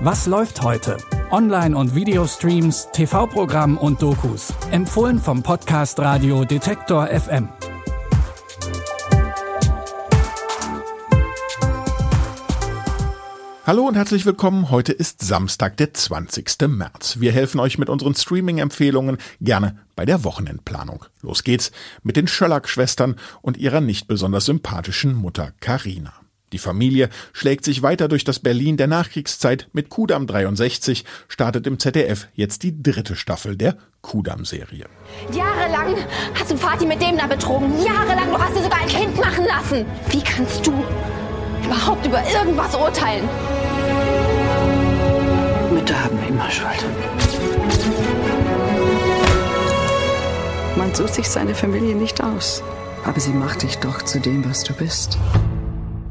Was läuft heute? Online- und Videostreams, TV-Programm und Dokus. Empfohlen vom Podcast Radio Detektor FM. Hallo und herzlich willkommen. Heute ist Samstag, der 20. März. Wir helfen euch mit unseren Streaming-Empfehlungen gerne bei der Wochenendplanung. Los geht's mit den Schöllack-Schwestern und ihrer nicht besonders sympathischen Mutter Karina. Die Familie schlägt sich weiter durch das Berlin der Nachkriegszeit. Mit Kudam 63 startet im ZDF jetzt die dritte Staffel der Kudam-Serie. Jahrelang hast du Vati mit dem da betrogen. Jahrelang, du hast dir sogar ein Kind machen lassen. Wie kannst du überhaupt über irgendwas urteilen? Mütter haben immer Schuld. Man sucht sich seine Familie nicht aus. Aber sie macht dich doch zu dem, was du bist.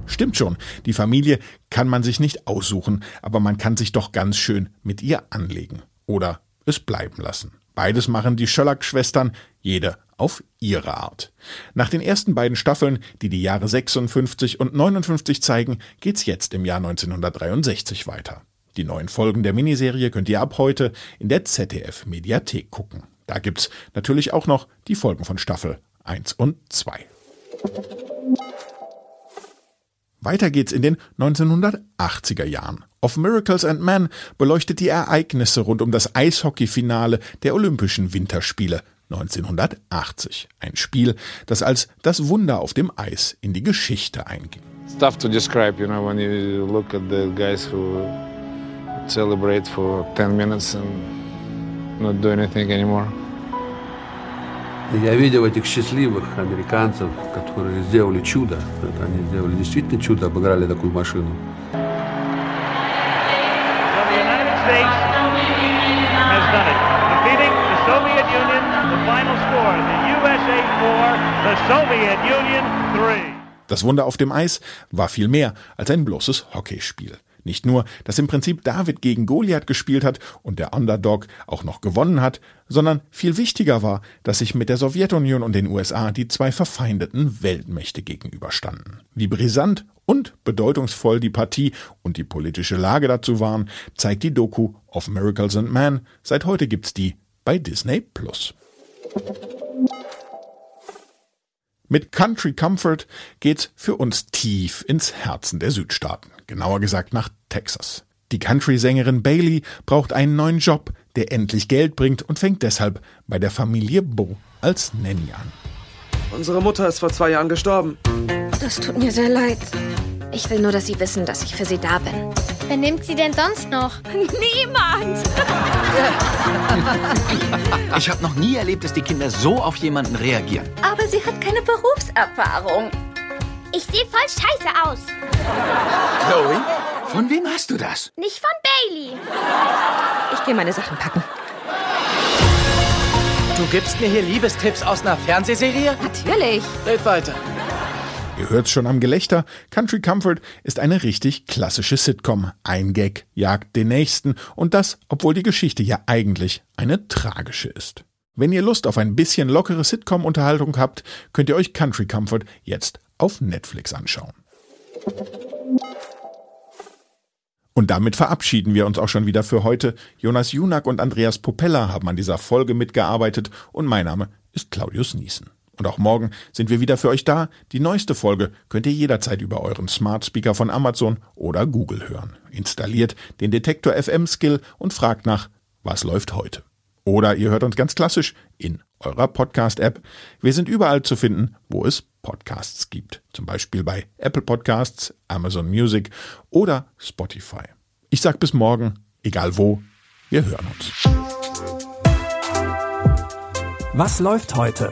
Stimmt schon, die Familie kann man sich nicht aussuchen, aber man kann sich doch ganz schön mit ihr anlegen. Oder es bleiben lassen. Beides machen die Schöllack-Schwestern, jede auf ihre Art. Nach den ersten beiden Staffeln, die die Jahre 56 und 59 zeigen, geht's jetzt im Jahr 1963 weiter. Die neuen Folgen der Miniserie könnt ihr ab heute in der ZDF Mediathek gucken. Da gibt's natürlich auch noch die Folgen von Staffel 1 und 2. Weiter geht's in den 1980er Jahren. Of Miracles and Men beleuchtet die Ereignisse rund um das Eishockeyfinale der Olympischen Winterspiele 1980. Ein Spiel, das als das Wunder auf dem Eis in die Geschichte einging. It's tough to describe, you know, when you look at the guys who celebrate for 10 minutes and not do anything anymore. Я видел этих счастливых американцев, которые сделали чудо. Это они сделали действительно чудо, обыграли такую машину. So the United States has done it, defeating the Soviet Union. The final score: the USA 4, the Soviet Union 3. Das Wunder auf dem Eis war viel mehr als ein bloßes Hockeyspiel. Nicht nur, dass im Prinzip David gegen Goliath gespielt hat und der Underdog auch noch gewonnen hat, sondern viel wichtiger war, dass sich mit der Sowjetunion und den USA die zwei verfeindeten Weltmächte gegenüberstanden. Wie brisant und bedeutungsvoll die Partie und die politische Lage dazu waren, zeigt die Doku of Miracles and Man. Seit heute gibt's die bei Disney Plus. Mit Country Comfort geht's für uns tief ins Herzen der Südstaaten, genauer gesagt nach Texas. Die Country-Sängerin Bailey braucht einen neuen Job, der endlich Geld bringt und fängt deshalb bei der Familie Bo als Nanny an. Unsere Mutter ist vor zwei Jahren gestorben. Das tut mir sehr leid. Ich will nur, dass Sie wissen, dass ich für Sie da bin. Wer nimmt sie denn sonst noch? Niemand! Ich habe noch nie erlebt, dass die Kinder so auf jemanden reagieren. Aber sie hat keine Berufserfahrung. Ich sehe voll scheiße aus. Chloe, von wem hast du das? Nicht von Bailey. Ich gehe meine Sachen packen. Du gibst mir hier Liebestipps aus einer Fernsehserie? Natürlich. Red weiter. Ihr hört's schon am Gelächter, Country Comfort ist eine richtig klassische Sitcom. Ein Gag jagt den nächsten und das, obwohl die Geschichte ja eigentlich eine tragische ist. Wenn ihr Lust auf ein bisschen lockere Sitcom-Unterhaltung habt, könnt ihr euch Country Comfort jetzt auf Netflix anschauen. Und damit verabschieden wir uns auch schon wieder für heute. Jonas Junak und Andreas Popella haben an dieser Folge mitgearbeitet und mein Name ist Claudius Niesen. Und auch morgen sind wir wieder für euch da. Die neueste Folge könnt ihr jederzeit über euren Smart Speaker von Amazon oder Google hören. Installiert den Detektor FM Skill und fragt nach, was läuft heute. Oder ihr hört uns ganz klassisch in eurer Podcast-App. Wir sind überall zu finden, wo es Podcasts gibt. Zum Beispiel bei Apple Podcasts, Amazon Music oder Spotify. Ich sag bis morgen, egal wo, wir hören uns. Was läuft heute?